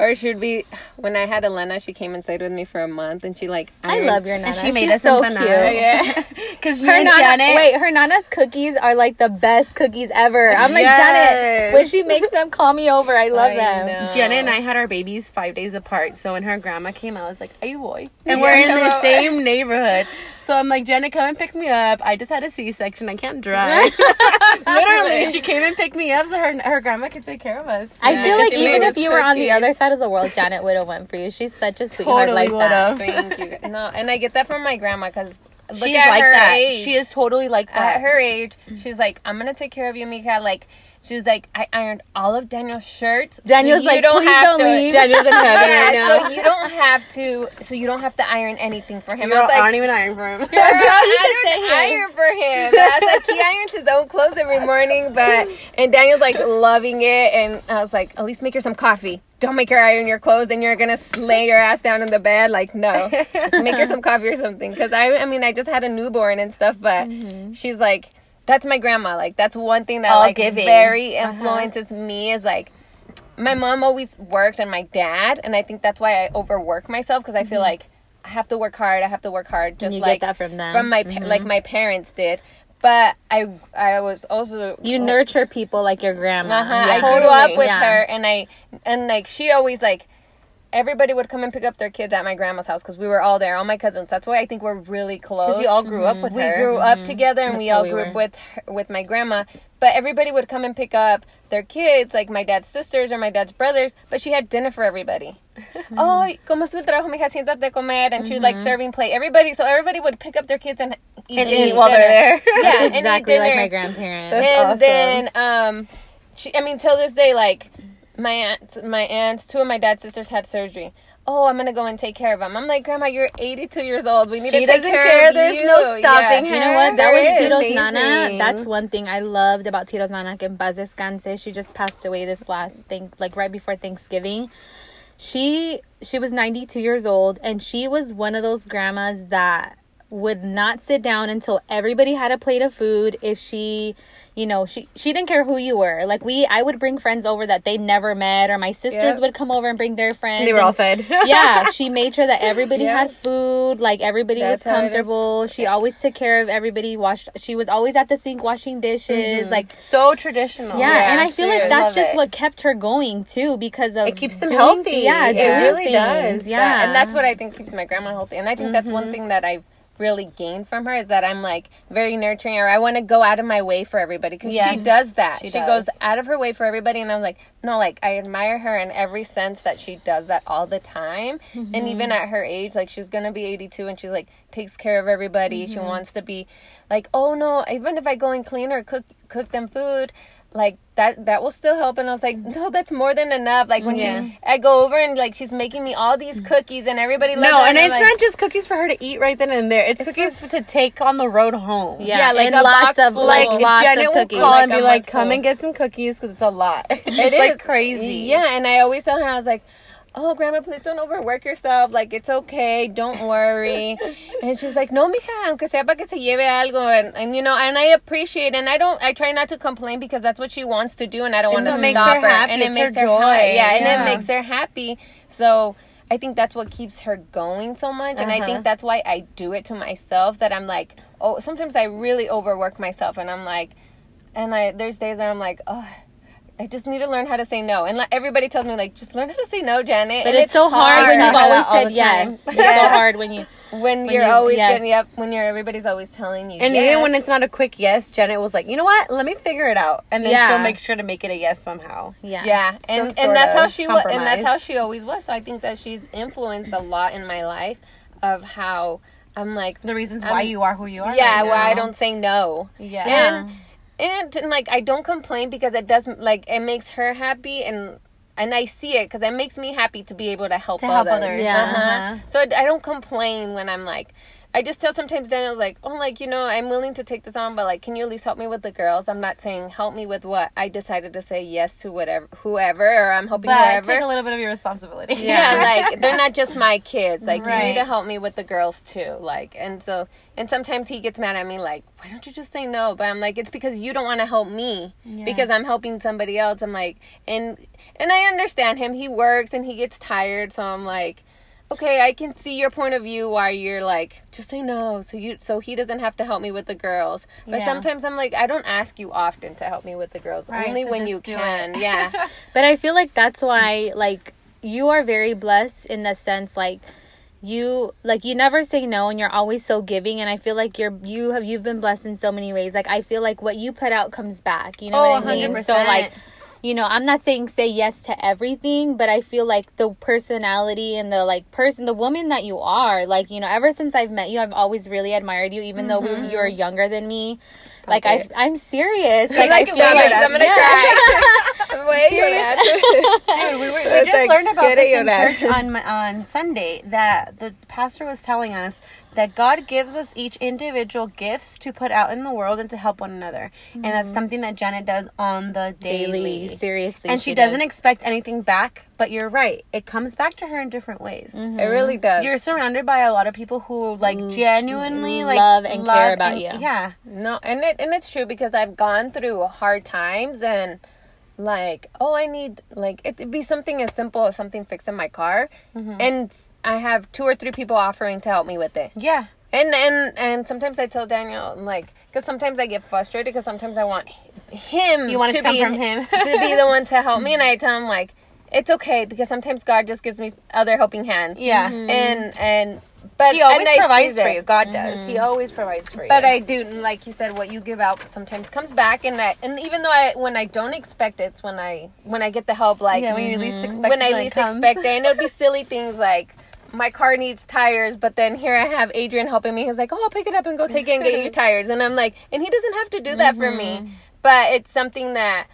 Me her that. Or she'd be when I had Elena, she came and stayed with me for a month, and she like I ironed- love your nana. and she made She's us so cute. banana. Yeah. because Her nana, wait, her nana's cookies are like the best cookies ever. I'm like, Janet, when she makes them, call me over. I love I them. know. Jenna and I had our babies five days apart. So when her grandma came, I was like, "Hey, boy," and Yeah, we're in the hello. same neighborhood. So I'm like, Jenna, come and pick me up. I just had a C-section. I can't drive. Literally, she came and picked me up so her her grandma could take care of us. I Yeah, feel like even if us you were on the other side of the world, Janet would have went for you. She's such a sweetheart Totally like that. would've. Thank you. No, and I get that from my grandma because look She's like that. age. She is totally like that. at her age. She's like, I'm gonna take care of you, Mika. Like, she's like, I ironed all of Daniel's shirts. so Daniel's you like, don't "Please have don't to. leave." Daniel's in heaven Yeah, right now. so you don't have to. So you don't have to iron anything for him. Girl, I was I don't even iron for him. Girl, you can I don't iron for him. I was like, he irons his own clothes every morning, but and Daniel's like loving it, and I was like, at least make her some coffee. Don't make her iron your clothes, and you're gonna lay your ass down in the bed. Like, no, make her some coffee or something. Because I, I mean, I just had a newborn and stuff, but mm-hmm. she's like, that's my grandma. Like, that's one thing that All like giving. very uh-huh. influences me is like. My mom always worked, and my dad, and I think that's why I overwork myself because I feel mm-hmm. like I have to work hard. I have to work hard, just you like get that from them. from my pa- mm-hmm. like my parents did. But I I was also you nurture people like your grandma. uh-huh. I Yeah. grew up with Yeah. her, and I and like she always like everybody would come and pick up their kids at my grandma's house because we were all there, all my cousins. That's why I think we're really close. Because you all grew up with we her. grew up together, and That's we all we grew were. up with her, with my grandma. But everybody would come and pick up their kids, like my dad's sisters or my dad's brothers. But she had dinner for everybody. oh, ¿cómo estuvo el trabajo, mija? Siéntate a comer, and she was like serving plate. Everybody, so everybody would pick up their kids and eat, and eat eat while dinner. they're there. Yeah, and eat exactly like my grandparents. That's and awesome. then um she i mean till this day like my aunt my aunts two of my dad's sisters had surgery oh i'm gonna go and take care of them i'm like grandma you're 82 years old we need She to take doesn't care care. of There's you no stopping Yeah. her. You know what? That There was. Tito's Amazing. Nana. That's one thing I loved about Tito's Nana. Que en paz descanse. She just passed away this last thing, like right before Thanksgiving. She she was 92 years old, and she was one of those grandmas that would not sit down until everybody had a plate of food. If she, you know, she she didn't care who you were. Like we, I would bring friends over that they never met, or my sisters Yep. would come over and bring their friends. They were all fed. yeah, she made sure that everybody Yeah. had food, like everybody That's was how it is. comfortable. She always took care of everybody. Washed. She was always at the sink washing dishes. Like so traditional. yeah, Yeah, and I feel like that's just it. what kept her going too, because of It keeps them doing- healthy. Yeah, It really things. does. Yeah, and that's what i think keeps my grandma healthy and i think that's Mm-hmm. one thing that i've really gained from her is that i'm like very nurturing or i want to go out of my way for everybody because she does that she she, does. goes out of her way for everybody and i'm like no like i admire her in every sense that she does that all the time Mm-hmm. and even at her age like she's gonna be 82 and she's like takes care of everybody Mm-hmm. she wants to be like oh no even if i go and clean or cook cook them food like that that will still help and i was like mm-hmm. no that's more than enough like when Yeah. she i go over and like she's making me all these cookies and everybody loves No, it, and I'm it's like, not just cookies for her to eat right then and there. It's, cookies to take on the road home. yeah, Yeah, like a lots box of full. like Like, lots Janet of will cookies. call Like and be like, "Come full. and get some cookies because it's a lot." it's It like is. crazy. Yeah, and I always tell her, I was like, oh, grandma, please don't overwork yourself. Like, it's okay. Don't worry. and she's like, no, mija, aunque sea para que se lleve algo. And, and, you know, and I appreciate And I don't, I try not to complain because that's what she wants to do and I don't want to stop her her. happy. And it makes her her, joy. happy. Yeah, and Yeah. it makes her happy. So I think that's what keeps her going so much. And I Uh-huh. think that's why I do it to myself that I'm like, oh, sometimes I really overwork myself and I'm like, and I there's days where I'm like, oh, I just need to learn how to say no. And like, everybody tells me like, just learn how to say no, Janet. But and it's, so hard, when you've always said yes. time. It's so hard when you. when when you're you- always yes. getting yep, when you're everybody's always telling you. And yes. even when it's not a quick yes, Janet was like, "You know what? Let me figure it out," and then Yeah. she'll make sure to make it a yes somehow. Yeah. yeah, some and sort and that's how she was, and that's how she always was. So I think that she's influenced a lot in my life of how I'm like, The reasons why why you are who you are. yeah, why I don't say no. Yeah. and and, like I don't complain because it doesn't like it makes her happy and and I see it because it makes me happy to be able to help To help others. others. Yeah. Uh-huh. Uh-huh. So I don't complain when I'm like. I just tell sometimes Daniel's like, oh, like you know, I'm willing to take this on, but like, can you at least help me with the girls? I'm not saying help me with what I decided to say yes to whatever, whoever, or I'm helping but whoever. take a little bit of your responsibility. yeah, like they're not just my kids. Like you need to help me with the girls too. Like and so and sometimes he gets mad at me like, why don't you just say no? But I'm like, it's because you don't want to help me because I'm helping somebody else. I'm like, and and I understand him. He works and he gets tired, so I'm like. Okay, I can see your point of view why you're like, just say no, so you so he doesn't have to help me with the girls. But Yeah. sometimes I'm like, I don't ask you often to help me with the girls, Right, only so when you can. it. Yeah, But I feel like that's why, like, you are very blessed in the sense, like, you like you never say no and you're always so giving and I feel like you're you have you've been blessed in so many ways. Like I feel like what you put out comes back. You know Oh, what I mean? 100%. So like you know, I'm not saying say yes to everything, but I feel like the personality and the like person, the woman that you are, like you know, ever since I've met you, I've always really admired you, even though we, you're younger than me. like I. I'm serious. Like, Like, I stop feel like I'm gonna yeah. cry. Wait, Dude, we, were, we just a learned about this in church on my- on Sunday that the pastor was telling us that God gives us each individual gifts to put out in the world and to help one another, and that's something that Janet does on the daily. daily, seriously, And she, doesn't expect anything back, but you're right. It comes back to her in different ways. Mm-hmm. It really does. You're surrounded by a lot of people who like genuinely like love and care about and- you. Yeah. No, and it and it's true because I've gone through hard times and like, oh, I need like it'd be something as simple as something fixing my car, mm-hmm. and I have two or three people offering to help me with it. Yeah. And and and sometimes I tell Daniel like because sometimes I get frustrated because sometimes I want him. You want it to come be, from him. to be the one to help me, and I tell him like it's okay because sometimes God just gives me other helping hands. Yeah. and and but He always provides for you. God does. He mm-hmm. always provides for you. But I do, like you said, what you give out sometimes comes back, and I, and even though I, when I don't expect it, it's when I, when I get the help, like yeah, when you least mm-hmm. expect when it, I least comes. expect it, and it'll be silly things like my car needs tires, but then here I have Adrian helping me. He's like, "Oh, I'll pick it up and go take it and get you tires," and I'm like, and he doesn't have to do that for me, mm-hmm. but it's something that.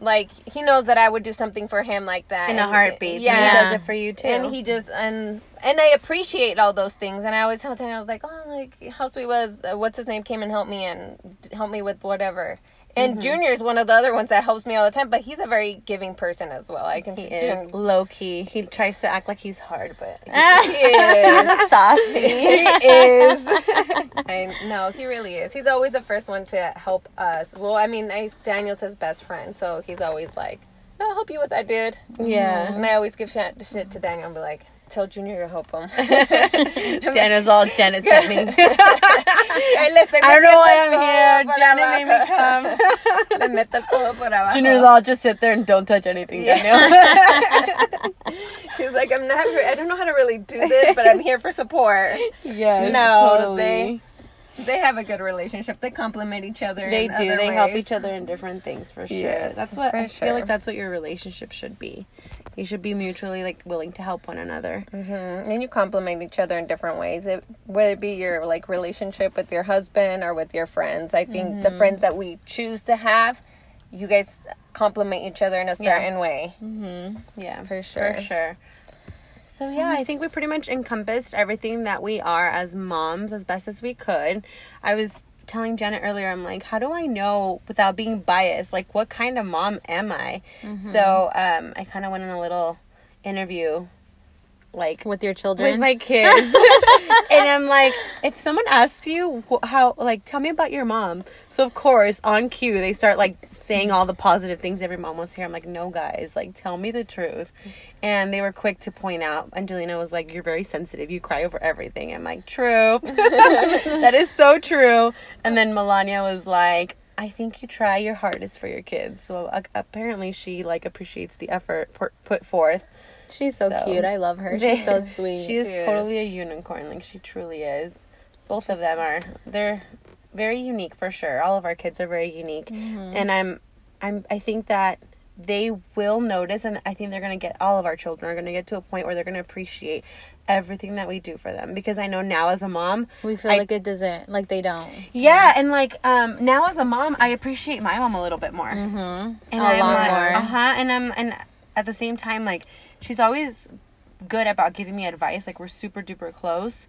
Like he knows that I would do something for him like that in a heartbeat. Yeah. He does it for you too. and he just and and I appreciate all those things. And I always tell him I was like, oh, like how sweet was uh, what's his name came and helped me and helped me with whatever. And Mm-hmm. Junior is one of the other ones that helps me all the time, but he's a very giving person as well. I can he see is low key. He tries to act like he's hard, but He is. He's a softie. he is. I know he really is. He's always the first one to help us. Well, I mean, I, Daniel's his best friend, so he's always like, I'll help you with that, dude." Yeah. And I always give shit, shit to Daniel and be like, "Tell Junior to help him." Jenna's all Jenna sent me. I don't know why I'm here. Jenna made me come. Le meto el codo por abajo. Junior's all just sit there and don't touch anything, Yeah. Daniel. He's like, I'm not. I don't know how to really do this, but I'm here for support. Yeah. No, totally. they- They have a good relationship. They complement each other. They in do. They help each other in different things for sure. Yes, that's what I feel like. That's what your relationship should be. You should be mutually like willing to help one another. Mhm. And you complement each other in different ways. It, whether it be your like relationship with your husband or with your friends. I think Mm-hmm. the friends that we choose to have, you guys complement each other in a Yeah. certain way. Yeah, For sure. For sure. So yeah, I think we pretty much encompassed everything that we are as moms as best as we could. I was telling Janet earlier, I'm like, how do I know without being biased? Like, what kind of mom am I? So um, I kind of went on a little interview, like with your children. with my kids. And i'm like if someone asks you how like tell me about your mom. So of course on cue they start like saying all the positive things every mom wants to hear. I'm like no guys. Like tell me the truth. And they were quick to point out angelina was like you're very sensitive. You cry over everything. I'm like true. That is so true. And then melania was like I think you try your hardest for your kids. So uh, apparently she like appreciates the effort put put forth. She's so, So- cute. I love her. She's so sweet. She is She is. totally a unicorn. Like she truly is. Both of them are. They're very unique for sure. All of our kids are very unique, Mm-hmm. and I'm, I'm. I think that they will notice, and I think they're gonna get. All of our children are gonna get to a point where they're gonna appreciate everything that we do for them. Because I know now as a mom, we feel I- like it doesn't, like they don't. yeah, and like um now as a mom, I appreciate my mom a little bit more. Mm-hmm. And a I'm lot like, more. Uh huh. And I'm and at the same time, like she's always good about giving me advice. Like we're super duper close.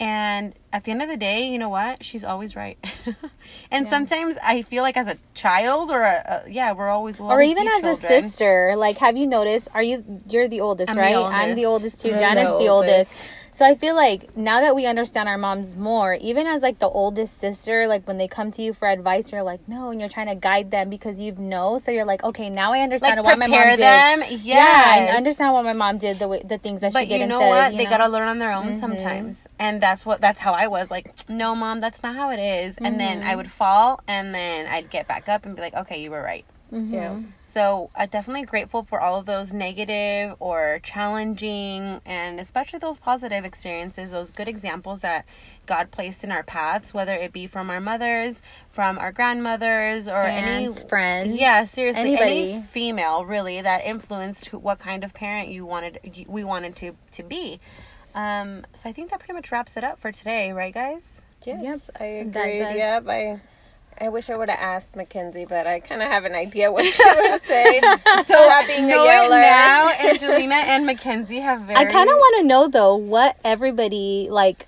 And at the end of the day, you know what? She's always right. and sometimes I feel like as a child or a, a yeah, we're always we'll Or even be as a sister, like, have you noticed? Are you you're the oldest, I'm the right? I'm the oldest. oldest too. I'm the Janet's the oldest. oldest. So I feel like now that we understand our moms more, even as like the oldest sister, like when they come to you for advice, you're like, no, and you're trying to guide them because you know. So you're like, okay, now I understand Like why my mom prepare did. them. Yes. Yeah, I understand why my mom did the way, the things that she did. But did you and know said. what? you they know? Mm-hmm. gotta learn on their own sometimes, and that's what that's how I was. Like, no, mom, that's not how it is. And then Mm-hmm. I would fall, and then I'd get back up and be like, okay, you were right. Mm-hmm. Yeah. So, uh, definitely grateful for all of those negative or challenging and especially those positive experiences, those good examples that God placed in our paths, whether it be from our mothers, from our grandmothers, or Aunts, any friends. Yeah, seriously, Anybody. any female really that influenced who, what kind of parent you wanted you- we wanted to to be. Um, so I think that pretty much wraps it up for today, right, guys? Yes, Yep, I that agree. does. Yep, I. I wish I would have asked Mackenzie, but I kind of have an idea what she would say. so not being a Know it yeller. now, Angelina and Mackenzie have very. I kind of want to know though what everybody like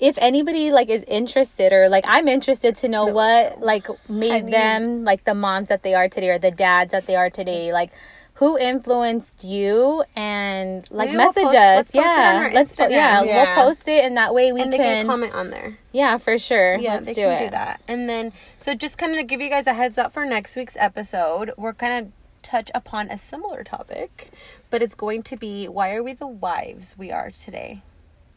if anybody like is interested or like I'm interested to know what like made mean- them like the moms that they are today or the dads that they are today like who influenced you and like Maybe we'll message post- us let's post it on yeah let's po- yeah, Yeah. we'll post it and that way we and can, can comment on there. yeah for sure Yeah, let's they do can it do that. And then, so just kind of give you guys a heads up for next week's episode, we're going to touch upon a similar topic, but it's going to be why are we the wives we are today?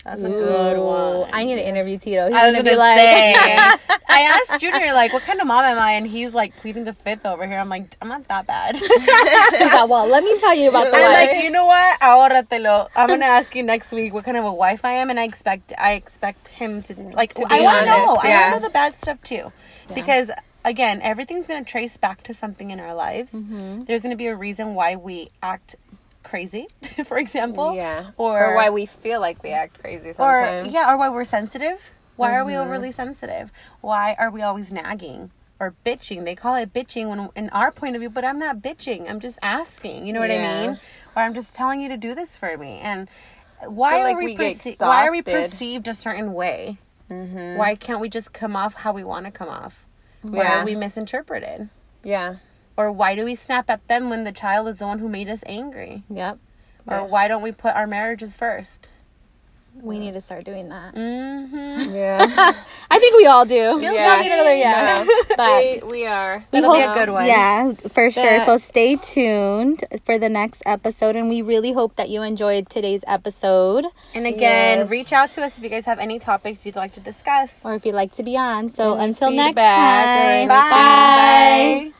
That's a good one. I need to interview Tito he's I was gonna, gonna be like say. I asked Junior like, "What kind of mom am I?" And he's like pleading the fifth over here. I'm like, "I'm not that bad." He's like, well let me tell you about the I'm wife like, you know what? Ahorratelo. I'm gonna ask you next week what kind of a wife I am, and I expect I expect him to like. To I want to know. honest, I want to know the bad stuff too, because again, everything's gonna trace back to something in our lives. Mm-hmm. There's gonna be a reason why we act crazy, for example. Yeah. Or, Or, why we feel like we act crazy sometimes. or yeah, or why we're sensitive. Why are Mm-hmm. we overly sensitive? Why are we always nagging or bitching? They call it bitching when in our point of view, but I'm not bitching. I'm just asking. You know what I mean? Or I'm just telling you to do this for me. And why Feel are we, we perce- why are we perceived a certain way? Mm-hmm. Why can't we just come off how we want to come off? Why Yeah. are we misinterpreted? Yeah. Or why do we snap at them when the child is the one who made us angry? yep Or Yeah. why don't we put our marriages first? we need to start doing that Mm-hmm. Yeah. I think we all do. We Yeah. don't need another yeah. But we, we are. we That'll be hope- a good one. Yeah, for sure. That- So stay tuned for the next episode, and we really hope that you enjoyed today's episode, And again, Yes. reach out to us if you guys have any topics you'd like to discuss. or if you'd like to be on. So Any until next feedback or time, anything. bye. Bye.